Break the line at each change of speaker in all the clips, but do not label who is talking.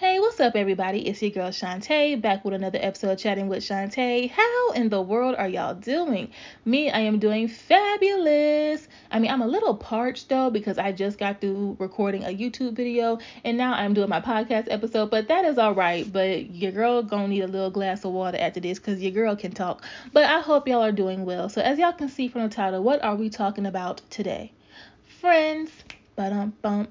Hey, what's up, everybody? It's your girl Shantae back with another episode Chatting with Shantae. How in the world are y'all doing? Me, I am doing fabulous. I mean, I'm a little parched though because I just got through recording a YouTube video and now I'm doing my podcast episode, but that is all right. But your girl gonna need a little glass of water after this because your girl can talk. But I hope y'all are doing well. So, as y'all can see from the title, what are we talking about today? Friends. Bump.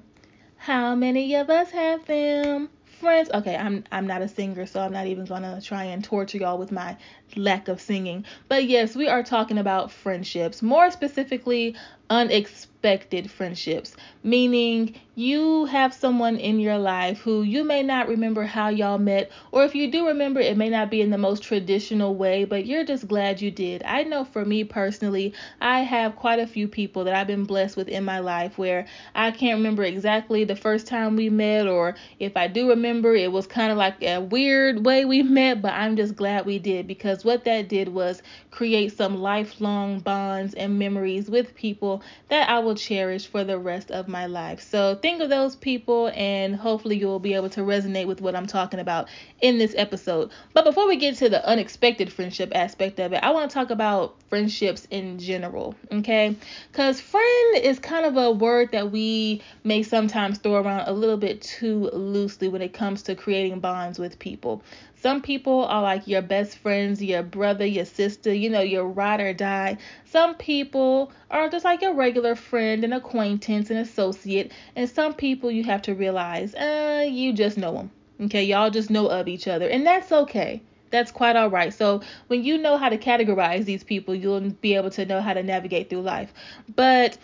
How many of us have them? Friends? Okay i'm i'm not a singer so i'm not even gonna try and torture y'all with my lack of singing. But yes we are talking about friendships. More specifically unexpected friendships, meaning you have someone in your life who you may not remember how y'all met, or if you do remember, it may not be in the most traditional way, but you're just glad you did. I know for me personally, I have quite a few people that I've been blessed with in my life where I can't remember exactly the first time we met, or if I do remember, it was kind of like a weird way we met, but I'm just glad we did because what that did was create some lifelong bonds and memories with people that I will cherish for the rest of my life. So think of those people, and hopefully you will be able to resonate with what I'm talking about in this episode. But before we get to the unexpected friendship aspect of it, I want to talk about friendships in general, okay? Because friend is kind of a word that we may sometimes throw around a little bit too loosely when it comes to creating bonds with people. Some people are like your best friends, your brother, your sister, you know, your ride or die. Some people are just like your regular friend, and acquaintance, and associate. And some people you have to realize, uh, you just know them. Okay, y'all just know of each other, and that's okay. That's quite all right. So when you know how to categorize these people, you'll be able to know how to navigate through life. But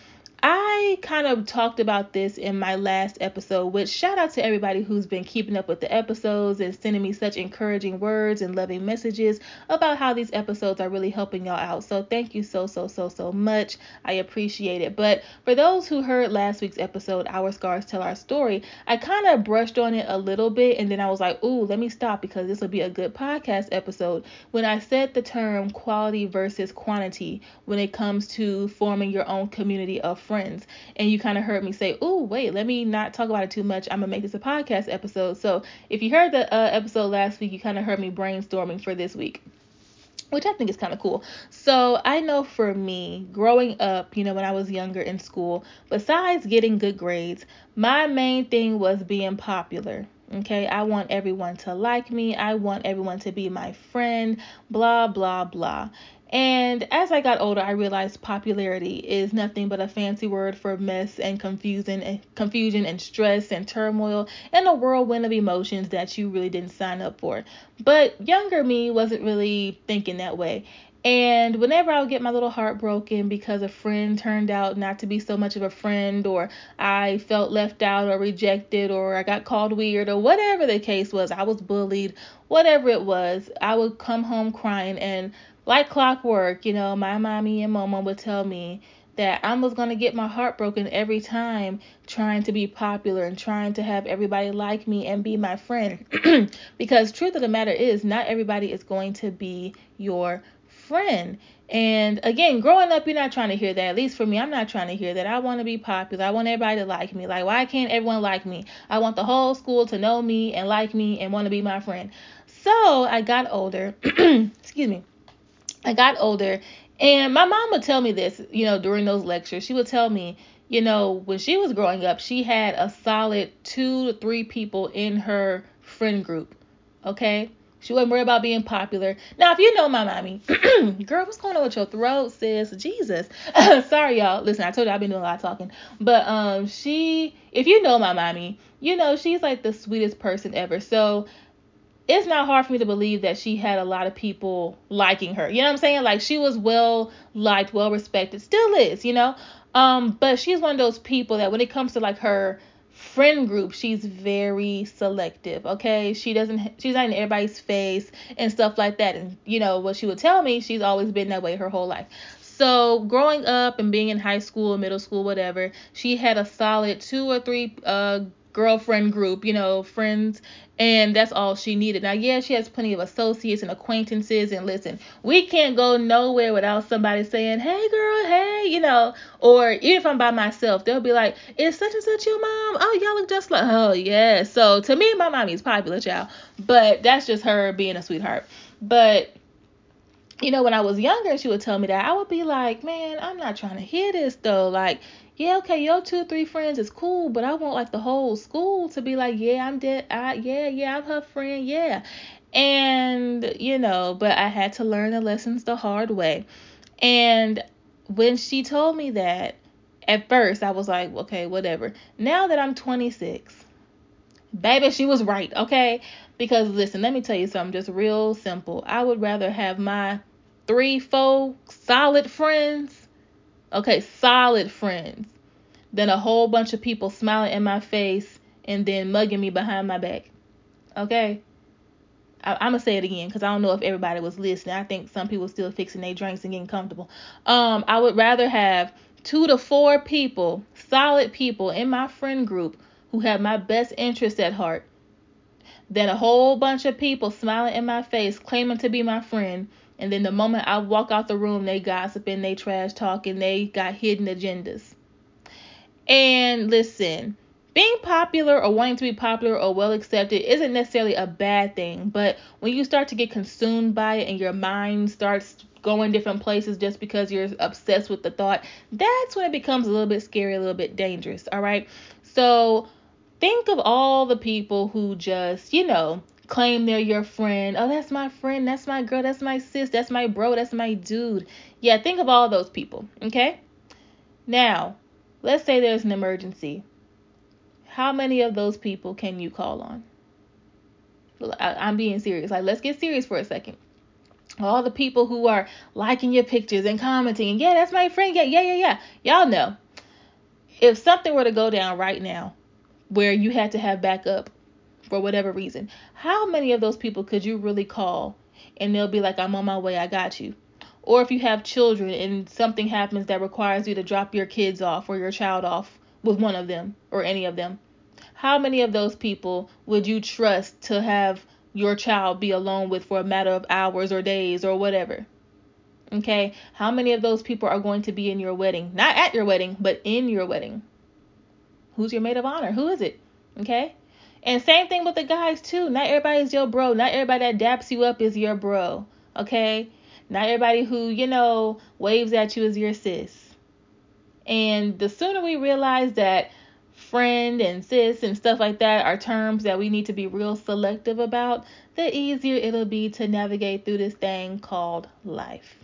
I kind of talked about this in my last episode, which shout out to everybody who's been keeping up with the episodes and sending me such encouraging words and loving messages about how these episodes are really helping y'all out. So thank you so, so, so, so much. I appreciate it. But for those who heard last week's episode, Our Scars Tell Our Story, I kind of brushed on it a little bit and then I was like, ooh, let me stop because this will be a good podcast episode when I said the term quality versus quantity when it comes to forming your own community of friends. And you kind of heard me say, "Oh, wait, let me not talk about it too much. I'm gonna make this a podcast episode." So if you heard the uh, episode last week, you kind of heard me brainstorming for this week which I think is kind of cool. So, I know for me, growing up, you know, when I was younger in school, besides getting good grades, my main thing was being popular. Okay, I want everyone to like me, I want everyone to be my friend, blah, blah, blah. And as I got older, I realized popularity is nothing but a fancy word for mess and confusion and confusion and stress and turmoil and a whirlwind of emotions that you really didn't sign up for. But younger me wasn't really thinking that way. And whenever I would get my little heart broken because a friend turned out not to be so much of a friend, or I felt left out or rejected, or I got called weird, or whatever the case was, I was bullied, whatever it was, I would come home crying and like clockwork, you know, my mommy and mama would tell me that I was going to get my heart broken every time trying to be popular and trying to have everybody like me and be my friend. because truth of the matter is not everybody is going to be your friend. And again, growing up, you're not trying to hear that. At least for me, I'm not trying to hear that. I want to be popular. I want everybody to like me. Like, why can't everyone like me? I want the whole school to know me and like me and want to be my friend. So I got older. Excuse me. I got older, and my mom would tell me this, you know, during those lectures. She would tell me, you know, when she was growing up, she had a solid two to three people in her friend group. Okay? She wasn't worried about being popular. Now, if you know my mommy, girl, what's going on with your throat, sis? Jesus. Sorry, y'all. Listen, I told you I've been doing a lot of talking. But um, she, if you know my mommy, you know she's like the sweetest person ever. So it's not hard for me to believe that she had a lot of people liking her. You know what I'm saying? Like she was well liked, well respected, still is, you know. Um, but she's one of those people that when it comes to like her friend group, she's very selective. Okay, she doesn't, she's not in everybody's face and stuff like that. And you know what she would tell me, she's always been that way her whole life. So growing up and being in high school, middle school, whatever, she had a solid two or three uh girlfriend group, you know, friends, and that's all she needed. Now, yeah, she has plenty of associates and acquaintances, and listen, we can't go nowhere without somebody saying, hey, girl, hey, you know, or even if I'm by myself, they'll be like, is such and such your mom? Oh, y'all look just like, oh, yeah. So to me, my mommy's popular, child, but that's just her being a sweetheart. But you know, when I was younger, she would tell me that I would be like, man, I'm not trying to hear this though. Like, yeah, okay, your two, three friends is cool, but I want like the whole school to be like, yeah, I'm dead. I, yeah, yeah, I'm her friend. Yeah. And, you know, but I had to learn the lessons the hard way. And when she told me that, at first I was like, okay, whatever. Now that I'm 26, baby, she was right, okay? Because listen, let me tell you something just real simple. I would rather have my three, four solid friends, okay, solid friends, than a whole bunch of people smiling in my face and then mugging me behind my back. Okay? I, am gonna say it again because I don't know if everybody was listening. I think some people still fixing their drinks and getting comfortable. Um, I would rather have two to four people, solid people in my friend group who have my best interest at heart than a whole bunch of people smiling in my face, claiming to be my friend, and then the moment I walk out the room, they gossiping, they trash talking, they got hidden agendas. And listen, being popular or wanting to be popular or well accepted isn't necessarily a bad thing, but when you start to get consumed by it and your mind starts going different places just because you're obsessed with the thought, that's when it becomes a little bit scary, a little bit dangerous, all right? So think of all the people who just, you know, claim they're your friend. Oh, that's my friend, that's my girl, that's my sis, that's my bro, that's my dude. Yeah, think of all those people, okay? Now, let's say there's an emergency. How many of those people can you call on? I'm being serious. Like, let's get serious for a second. All the people who are liking your pictures and commenting, and yeah, that's my friend. Yeah, yeah, yeah, yeah. Y'all know. If something were to go down right now where you had to have backup, for whatever reason, how many of those people could you really call and they'll be like, I'm on my way, I got you? Or if you have children and something happens that requires you to drop your kids off or your child off with one of them or any of them, how many of those people would you trust to have your child be alone with for a matter of hours or days or whatever? Okay, how many of those people are going to be in your wedding? Not at your wedding, but in your wedding. Who's your maid of honor? Who is it? Okay, and same thing with the guys too. Not everybody's your bro. Not everybody that daps you up is your bro. Okay? Not everybody who, you know, waves at you is your sis. And the sooner we realize that friend and sis and stuff like that are terms that we need to be real selective about, the easier it'll be to navigate through this thing called life.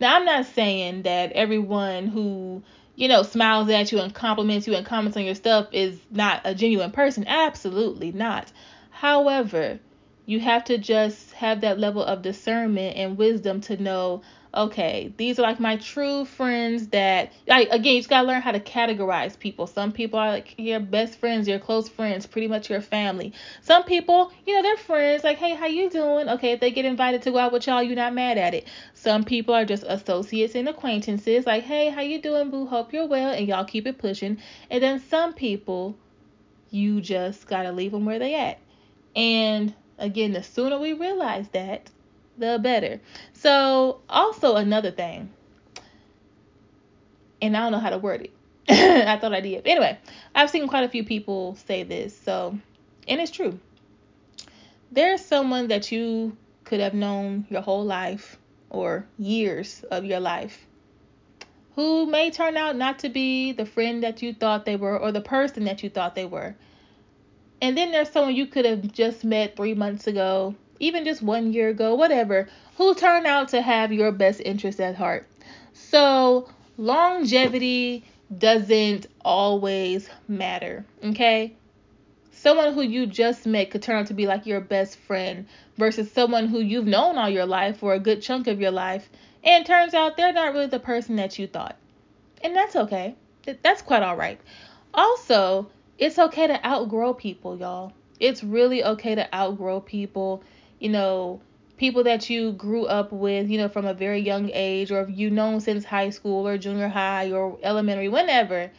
Now, I'm not saying that everyone who you know, smiles at you and compliments you and comments on your stuff is not a genuine person. Absolutely not. However, you have to just have that level of discernment and wisdom to know okay, these are like my true friends that like again, you just gotta learn how to categorize people. Some people are like your best friends, your close friends, pretty much your family. Some people, you know, they're friends, like, hey, how you doing? Okay, if they get invited to go out with y'all, you're not mad at it. Some people are just associates and acquaintances, like, hey, how you doing, boo? Hope you're well, and y'all keep it pushing. And then some people, you just gotta leave them where they at. And again, the sooner we realize that, the better. So, also another thing, and I don't know how to word it. I thought I did. Anyway, I've seen quite a few people say this. So, and it's true. There's someone that you could have known your whole life or years of your life who may turn out not to be the friend that you thought they were or the person that you thought they were. And then there's someone you could have just met three months ago even just one year ago, whatever, who turned out to have your best interest at heart. So, longevity doesn't always matter, okay? Someone who you just met could turn out to be like your best friend versus someone who you've known all your life for a good chunk of your life, and turns out they're not really the person that you thought. And that's okay. That's quite all right. Also, it's okay to outgrow people, y'all. It's really okay to outgrow people you know, people that you grew up with, you know, from a very young age, or if you've known since high school or junior high or elementary, whenever,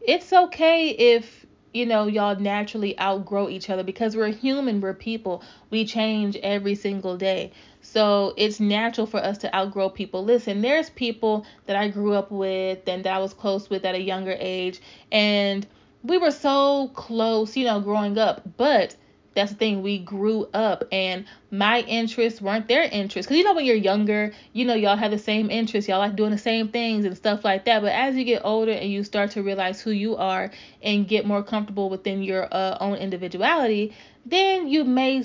it's okay if you know, y'all naturally outgrow each other because we're human, we're people. We change every single day. So it's natural for us to outgrow people. Listen, there's people that I grew up with and that I was close with at a younger age, and we were so close, you know, growing up, but that's the thing. We grew up and my interests weren't their interests. Because you know when you're younger you know y'all have the same interests. Y'all like doing the same things and stuff like that. But as you get older and you start to realize who you are and get more comfortable within your uh, own individuality then you may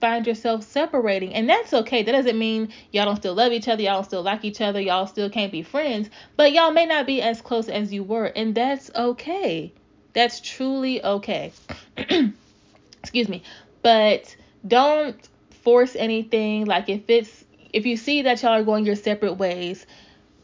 find yourself separating. And that's okay. That doesn't mean y'all don't still love each other y'all don't still like each other y'all still can't be friends but y'all may not be as close as you were. And that's okay. That's truly okay excuse me. But don't force anything. Like if it's if you see that y'all are going your separate ways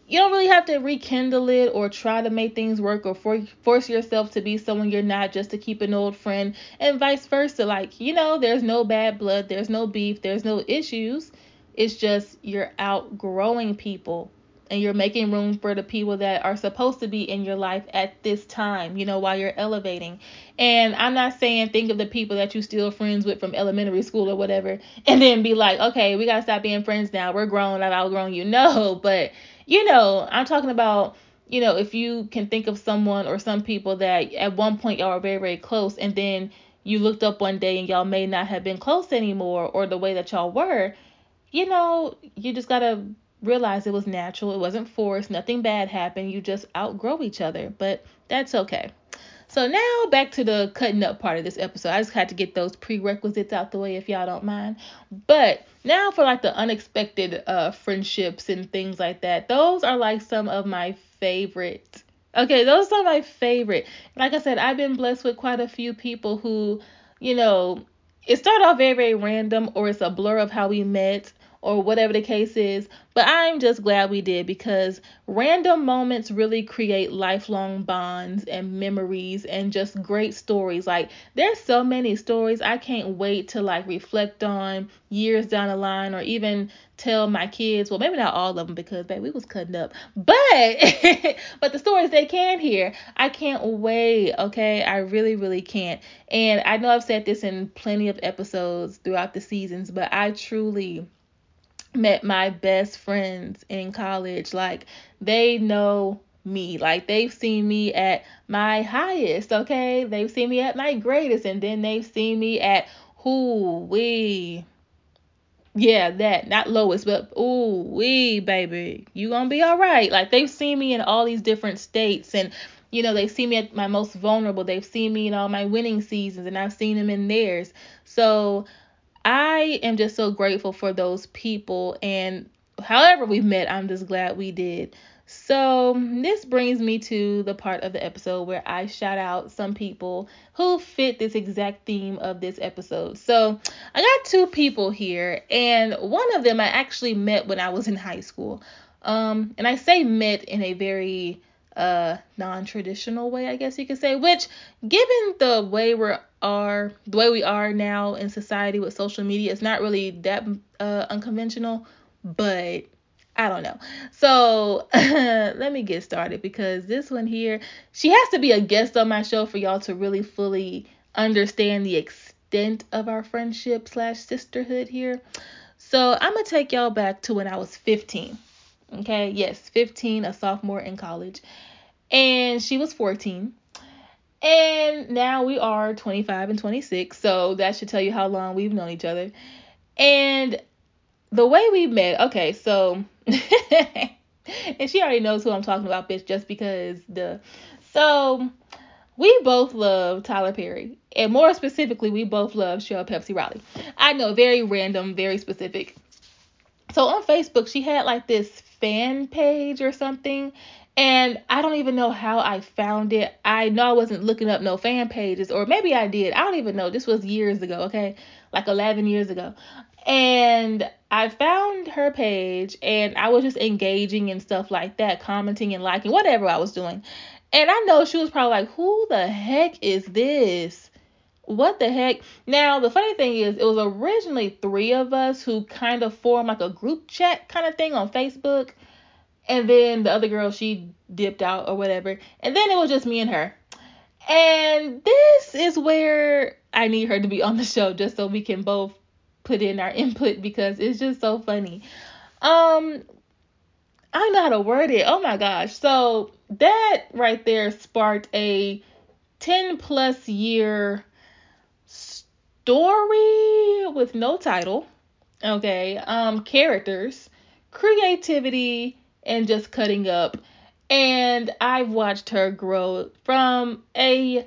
you don't really have to rekindle it or try to make things work or for, force yourself to be someone you're not just to keep an old friend and vice versa. Like you know there's no bad blood there's no beef there's no issues. It's just you're outgrowing people and you're making room for the people that are supposed to be in your life at this time, you know, while you're elevating. And I'm not saying think of the people that you still friends with from elementary school or whatever, and then be like, okay, we gotta stop being friends now. We're grown. I've outgrown you. No, but you know, I'm talking about, you know, if you can think of someone or some people that at one point y'all were very, very close, and then you looked up one day and y'all may not have been close anymore, or the way that y'all were, you know, you just gotta realize it was natural, it wasn't forced, nothing bad happened. You just outgrow each other, but that's okay. So now back to the cutting up part of this episode. I just had to get those prerequisites out the way if y'all don't mind. But now for like the unexpected uh friendships and things like that. Those are like some of my favorite. Okay, those are my favorite. Like I said, I've been blessed with quite a few people who, you know, it started off very, very random or it's a blur of how we met or whatever the case is. But I'm just glad we did because random moments really create lifelong bonds and memories and just great stories. Like there's so many stories I can't wait to like reflect on years down the line or even tell my kids. Well, maybe not all of them because baby we was cutting up. But but the stories they can hear, I can't wait. Okay, I really really can't. And I know I've said this in plenty of episodes throughout the seasons, but I truly met my best friends in college. Like they know me. Like they've seen me at my highest, okay? They've seen me at my greatest and then they've seen me at who we yeah, that not lowest, but ooh, we baby, you gonna be all right. Like they've seen me in all these different states, and you know they see me at my most vulnerable. They've seen me in all my winning seasons, and I've seen them in theirs. So I am just so grateful for those people and however we met, I'm just glad we did. So, this brings me to the part of the episode where I shout out some people who fit this exact theme of this episode. So, I got two people here, and one of them I actually met when I was in high school. Um, and I say met in a very uh non-traditional way, I guess you could say, which given the way we are the way we are now in society with social media, it's not really that uh unconventional, but I don't know. So let me get started because this one here, she has to be a guest on my show for y'all to really fully understand the extent of our friendship slash sisterhood here. So I'm gonna take y'all back to when I was 15. Okay, yes, 15, a sophomore in college. And she was 14. And now we are 25 and 26. So that should tell you how long we've known each other. And the way we met, okay, so and she already knows who I'm talking about, bitch, just because the so we both love Tyler Perry. And more specifically, we both love Cheryl Pepsii Riley. I know, very random, very specific. So on Facebook, she had like this fan page or something. And I don't even know how I found it. I know I wasn't looking up no fan pages, or maybe I did. I don't even know. This was years ago, okay? Like 11 years ago. And I found her page and I was just engaging and stuff like that, commenting and liking, whatever I was doing. And I know she was probably like, who the heck is this? What the heck? Now, the funny thing is, it was originally three of us who kind of formed like a group chat kind of thing on Facebook. And then the other girl, she dipped out or whatever. And then it was just me and her. And this is where I need her to be on the show just so we can both put in our input because it's just so funny. Um I know how to word it. Oh my gosh. So that right there sparked a 10 plus year story with no title. Okay. Um characters, creativity and just cutting up. And I've watched her grow from a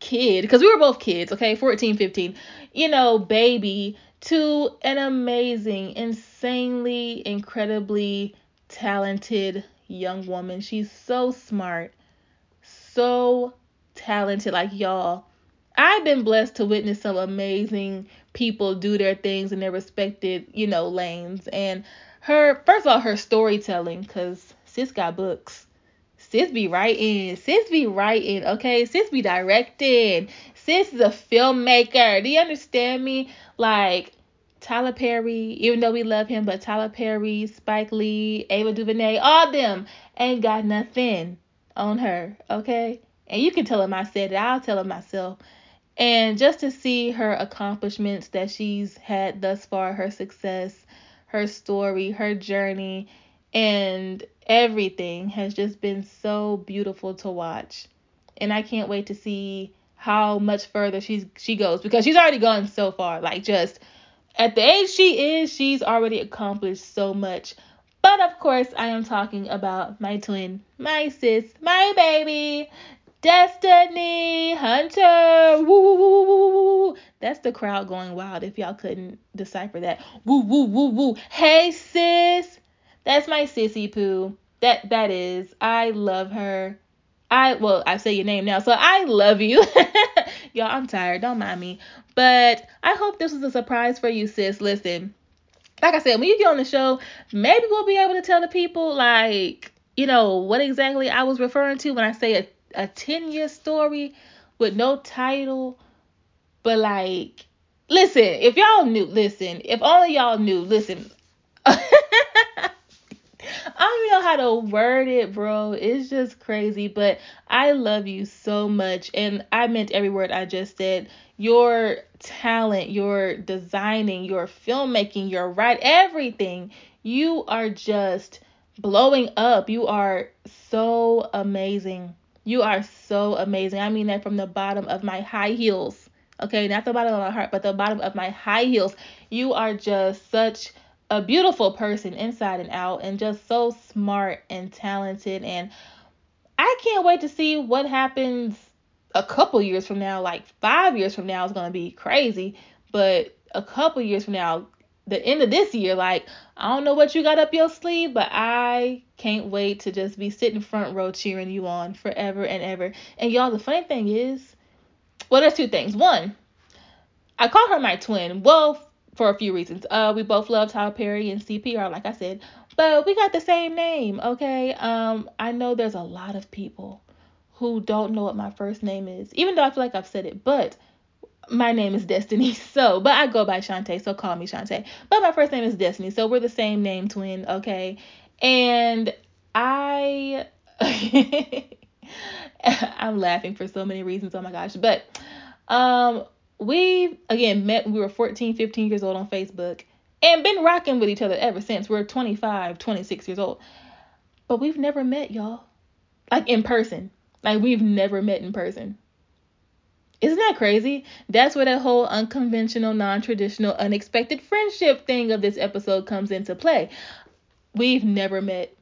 kid because we were both kids, okay? 14, 15. You know, baby to an amazing, insanely, incredibly talented young woman. She's so smart, so talented. Like, y'all, I've been blessed to witness some amazing people do their things in their respected, you know, lanes. And her, first of all, her storytelling, because sis got books. Sis be writing. Sis be writing, okay? Sis be directing. Sis is a filmmaker. Do you understand me? Like, Tyler Perry, even though we love him, but Tyler Perry, Spike Lee, Ava DuVernay, all them ain't got nothing on her, okay? And you can tell him I said it. I'll tell him myself. And just to see her accomplishments that she's had thus far, her success, her story, her journey, and everything has just been so beautiful to watch. And I can't wait to see how much further she's she goes because she's already gone so far. Like just at the age she is, she's already accomplished so much. But of course, I am talking about my twin, my sis, my baby, Destiny Hunter. Woo, woo, woo, woo, woo, woo. That's the crowd going wild if y'all couldn't decipher that. Woo, woo, woo, woo. Hey, sis. That's my sissy poo. That that is. I love her. I well, I say your name now, so I love you. Y'all, I'm tired. Don't mind me. But I hope this was a surprise for you, sis. Listen, like I said, when you get on the show, maybe we'll be able to tell the people, like, you know, what exactly I was referring to when I say a, a 10 year story with no title. But, like, listen, if y'all knew, listen, if only y'all knew, listen. I don't know how to word it, bro. It's just crazy. But I love you so much. And I meant every word I just said. Your talent, your designing, your filmmaking, your write, everything. You are just blowing up. You are so amazing. You are so amazing. I mean that from the bottom of my high heels. Okay, not the bottom of my heart, but the bottom of my high heels. You are just such a beautiful person inside and out and just so smart and talented and I can't wait to see what happens a couple years from now like 5 years from now is going to be crazy but a couple years from now the end of this year like I don't know what you got up your sleeve but I can't wait to just be sitting front row cheering you on forever and ever and y'all the funny thing is well there's two things one I call her my twin well for a few reasons. Uh, we both love Tyler Perry and CPR, like I said, but we got the same name, okay? Um, I know there's a lot of people who don't know what my first name is, even though I feel like I've said it, but my name is Destiny, so, but I go by Shantae, so call me Shantae. But my first name is Destiny, so we're the same name twin, okay? And I. I'm laughing for so many reasons, oh my gosh. But um we again met we were 14 15 years old on facebook and been rocking with each other ever since we're 25 26 years old but we've never met y'all like in person like we've never met in person isn't that crazy that's where that whole unconventional non-traditional unexpected friendship thing of this episode comes into play we've never met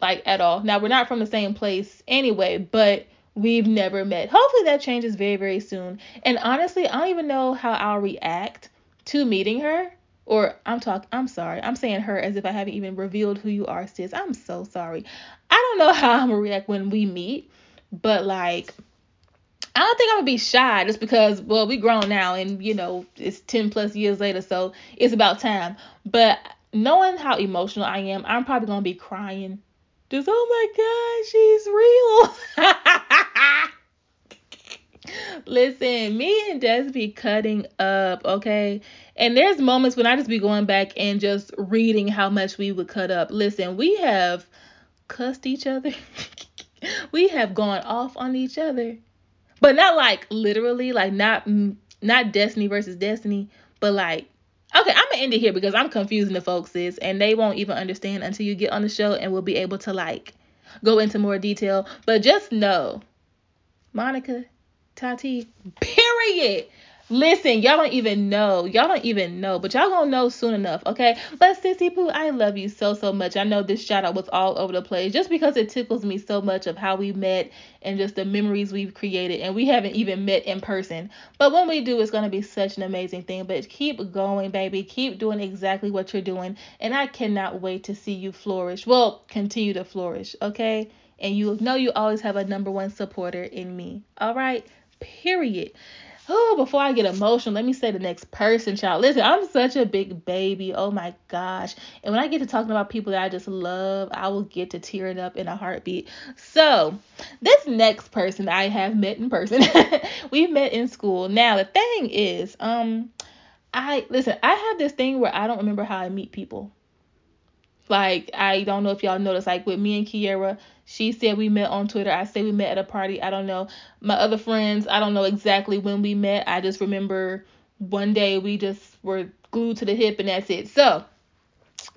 like at all now we're not from the same place anyway but we've never met. Hopefully that changes very, very soon. And honestly, I don't even know how I'll react to meeting her. Or I'm talking I'm sorry. I'm saying her as if I haven't even revealed who you are, sis. I'm so sorry. I don't know how I'm gonna react when we meet, but like I don't think I'm gonna be shy just because well we grown now and you know it's 10 plus years later so it's about time. But knowing how emotional I am, I'm probably gonna be crying. Just oh my god, she's real. Listen, me and Des be cutting up, okay? And there's moments when I just be going back and just reading how much we would cut up. Listen, we have cussed each other. we have gone off on each other. But not like literally, like not mm, not Destiny versus Destiny, but like okay, I'm gonna end it here because I'm confusing the folks, sis, and they won't even understand until you get on the show, and we'll be able to like go into more detail. But just know, Monica, Tati, period. Listen, y'all don't even know. Y'all don't even know, but y'all gonna know soon enough, okay? But Sissy Pooh, I love you so so much. I know this shout out was all over the place just because it tickles me so much of how we met and just the memories we've created, and we haven't even met in person. But when we do, it's gonna be such an amazing thing. But keep going, baby. Keep doing exactly what you're doing, and I cannot wait to see you flourish. Well, continue to flourish, okay? And you know you always have a number one supporter in me. All right? Period. Oh, before I get emotional, let me say the next person, child. Listen, I'm such a big baby. Oh my gosh. And when I get to talking about people that I just love, I will get to tearing up in a heartbeat. So, this next person I have met in person, we met in school. Now, the thing is, um, I listen, I have this thing where I don't remember how I meet people. Like, I don't know if y'all noticed, like with me and Kiera, she said we met on Twitter. I say we met at a party. I don't know. My other friends, I don't know exactly when we met. I just remember one day we just were glued to the hip and that's it. So,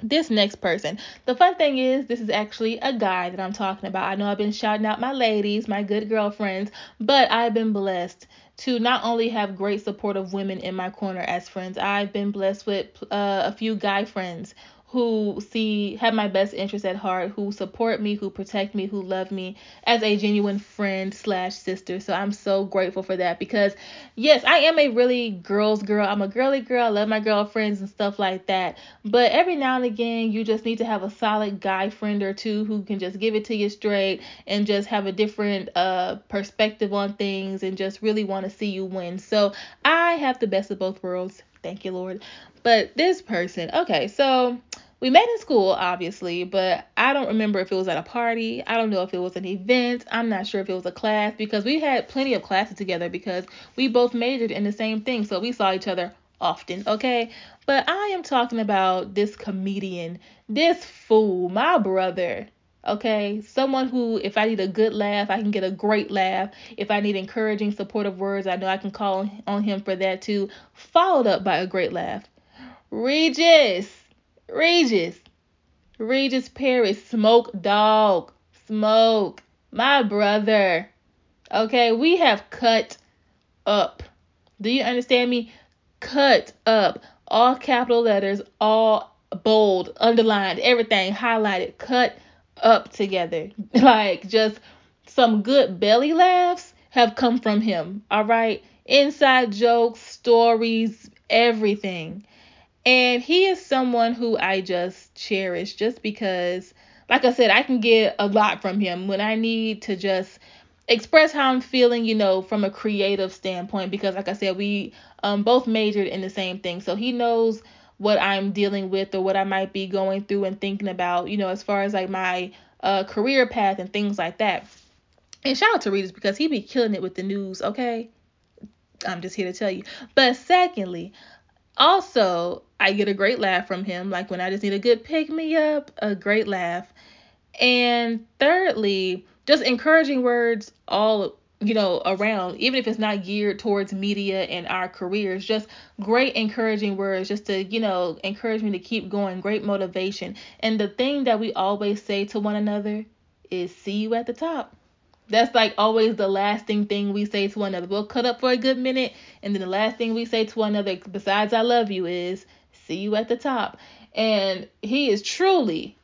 this next person. The fun thing is, this is actually a guy that I'm talking about. I know I've been shouting out my ladies, my good girlfriends, but I've been blessed to not only have great supportive women in my corner as friends, I've been blessed with uh, a few guy friends who see have my best interest at heart, who support me, who protect me, who love me as a genuine friend slash sister. So I'm so grateful for that because yes, I am a really girl's girl. I'm a girly girl. I love my girlfriends and stuff like that. But every now and again, you just need to have a solid guy friend or two who can just give it to you straight and just have a different uh perspective on things and just really want to see you win. So I have the best of both worlds. Thank you, Lord. But this person, okay, so we met in school, obviously, but I don't remember if it was at a party. I don't know if it was an event. I'm not sure if it was a class because we had plenty of classes together because we both majored in the same thing. So we saw each other often, okay? But I am talking about this comedian, this fool, my brother. Okay, someone who, if I need a good laugh, I can get a great laugh. If I need encouraging, supportive words, I know I can call on him for that too. Followed up by a great laugh. Regis, Regis, Regis Perry, Smoke Dog, Smoke, my brother. Okay, we have cut up. Do you understand me? Cut up. All capital letters, all bold, underlined, everything highlighted, cut up together. Like just some good belly laughs have come from him. All right. Inside jokes, stories, everything. And he is someone who I just cherish just because, like I said, I can get a lot from him when I need to just express how I'm feeling, you know, from a creative standpoint. Because, like I said, we um, both majored in the same thing. So he knows what I'm dealing with or what I might be going through and thinking about, you know, as far as like my uh, career path and things like that. And shout out to Regis because he be killing it with the news, okay? I'm just here to tell you. But secondly, also, I get a great laugh from him. Like when I just need a good pick me up, a great laugh. And thirdly, just encouraging words all you know around even if it's not geared towards media and our careers just great encouraging words just to you know encourage me to keep going great motivation and the thing that we always say to one another is see you at the top that's like always the lasting thing we say to one another. We'll cut up for a good minute, and then the last thing we say to one another, besides I love you, is see you at the top. And he is truly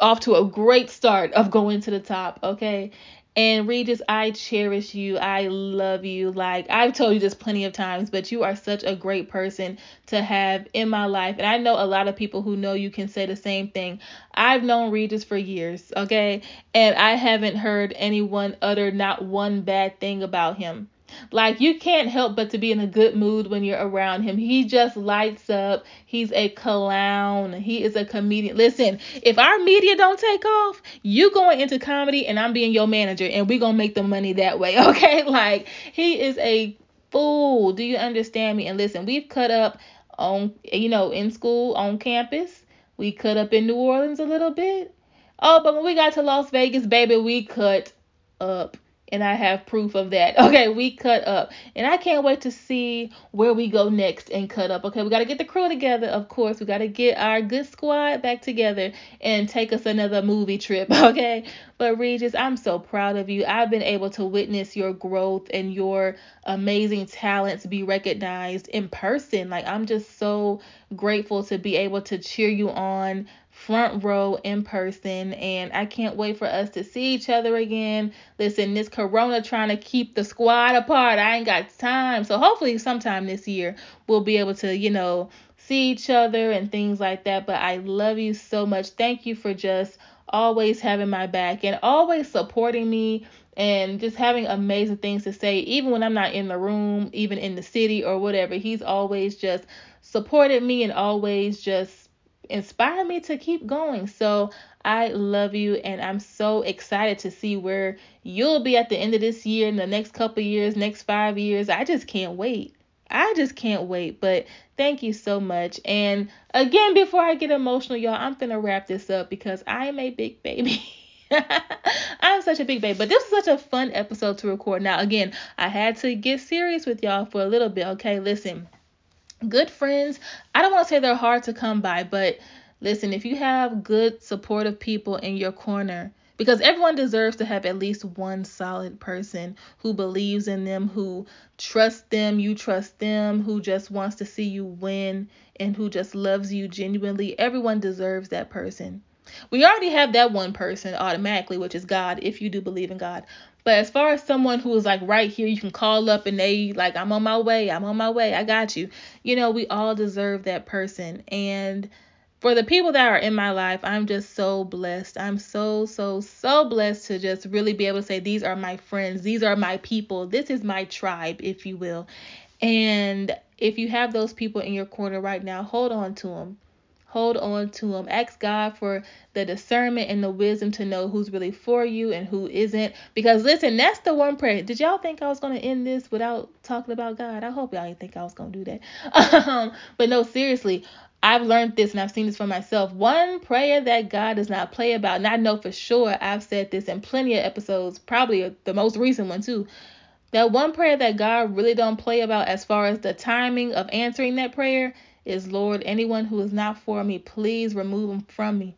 off to a great start of going to the top, okay? And Regis, I cherish you. I love you. Like I've told you this plenty of times, but you are such a great person to have in my life. And I know a lot of people who know you can say the same thing. I've known Regis for years, okay? And I haven't heard anyone utter not one bad thing about him. Like you can't help but to be in a good mood when you're around him. He just lights up. He's a clown. He is a comedian. Listen, if our media don't take off, you going into comedy and I'm being your manager and we going to make the money that way, okay? Like he is a fool. Do you understand me? And listen, we've cut up on you know, in school, on campus. We cut up in New Orleans a little bit. Oh, but when we got to Las Vegas, baby, we cut up and I have proof of that. Okay, we cut up. And I can't wait to see where we go next and cut up. Okay, we got to get the crew together, of course. We got to get our good squad back together and take us another movie trip. Okay, but Regis, I'm so proud of you. I've been able to witness your growth and your amazing talents be recognized in person. Like, I'm just so grateful to be able to cheer you on front row in person and I can't wait for us to see each other again. Listen, this corona trying to keep the squad apart. I ain't got time. So hopefully sometime this year we'll be able to, you know, see each other and things like that. But I love you so much. Thank you for just always having my back and always supporting me and just having amazing things to say even when I'm not in the room, even in the city or whatever. He's always just supported me and always just inspire me to keep going. So I love you and I'm so excited to see where you'll be at the end of this year, in the next couple years, next five years. I just can't wait. I just can't wait. But thank you so much. And again, before I get emotional, y'all, I'm gonna wrap this up because I am a big baby. I'm such a big baby, but this was such a fun episode to record. Now, again, I had to get serious with y'all for a little bit. Okay, listen good friends, I don't want to say they're hard to come by, but listen, if you have good, supportive people in your corner, because everyone deserves to have at least one solid person who believes in them, who trusts them, you trust them, who just wants to see you win, and who just loves you genuinely. Everyone deserves that person. We already have that one person automatically, which is God, if you do believe in God. But as far as someone who is like right here, you can call up and they like, I'm on my way, I'm on my way, I got you. You know, we all deserve that person. And for the people that are in my life, I'm just so blessed. I'm so, so, so blessed to just really be able to say, These are my friends, these are my people, this is my tribe, if you will. And if you have those people in your corner right now, hold on to them hold on to them. Ask God for the discernment and the wisdom to know who's really for you and who isn't. Because listen, that's the one prayer. Did y'all think I was gonna end this without talking about God? I hope y'all didn't think I was gonna do that. um, but no, seriously. I've learned this and I've seen this for myself. One prayer that God does not play about, and I know for sure I've said this in plenty of episodes, probably the most recent one too. That one prayer that God really don't play about as far as the timing of answering that prayer is Lord, anyone who is not for me, please remove them from me.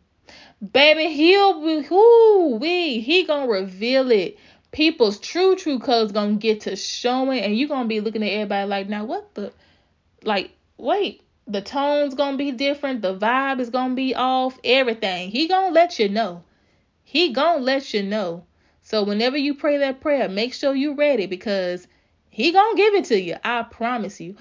Baby, he'll be who we he gonna reveal it. People's true true colors gonna get to showing, and you gonna be looking at everybody like, now what the, like, wait, the tone's gonna be different, the vibe is gonna be off, everything. He gonna let you know. He gonna let you know. So whenever you pray that prayer, make sure you're ready because he gonna give it to you. I promise you.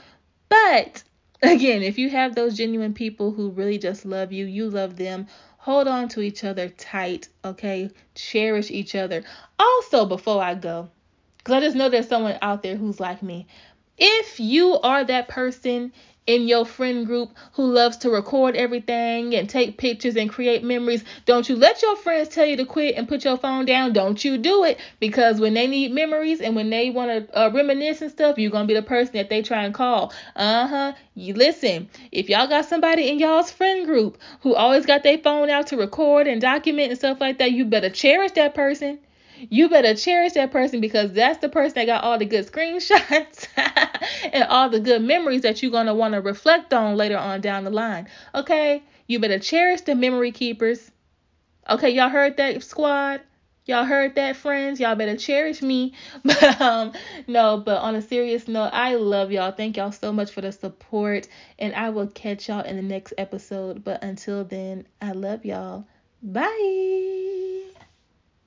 But again, if you have those genuine people who really just love you, you love them, hold on to each other tight, okay? Cherish each other. Also, before I go, because I just know there's someone out there who's like me. If you are that person in your friend group who loves to record everything and take pictures and create memories, don't you let your friends tell you to quit and put your phone down. Don't you do it because when they need memories and when they want to uh, reminisce and stuff, you're going to be the person that they try and call. Uh huh. You listen, if y'all got somebody in y'all's friend group who always got their phone out to record and document and stuff like that, you better cherish that person you better cherish that person because that's the person that got all the good screenshots and all the good memories that you're going to want to reflect on later on down the line. Okay? You better cherish the memory keepers. Okay, y'all heard that, squad? Y'all heard that, friends? Y'all better cherish me. But um, no, but on a serious note, I love y'all. Thank y'all so much for the support, and I will catch y'all in the next episode. But until then, I love y'all. Bye.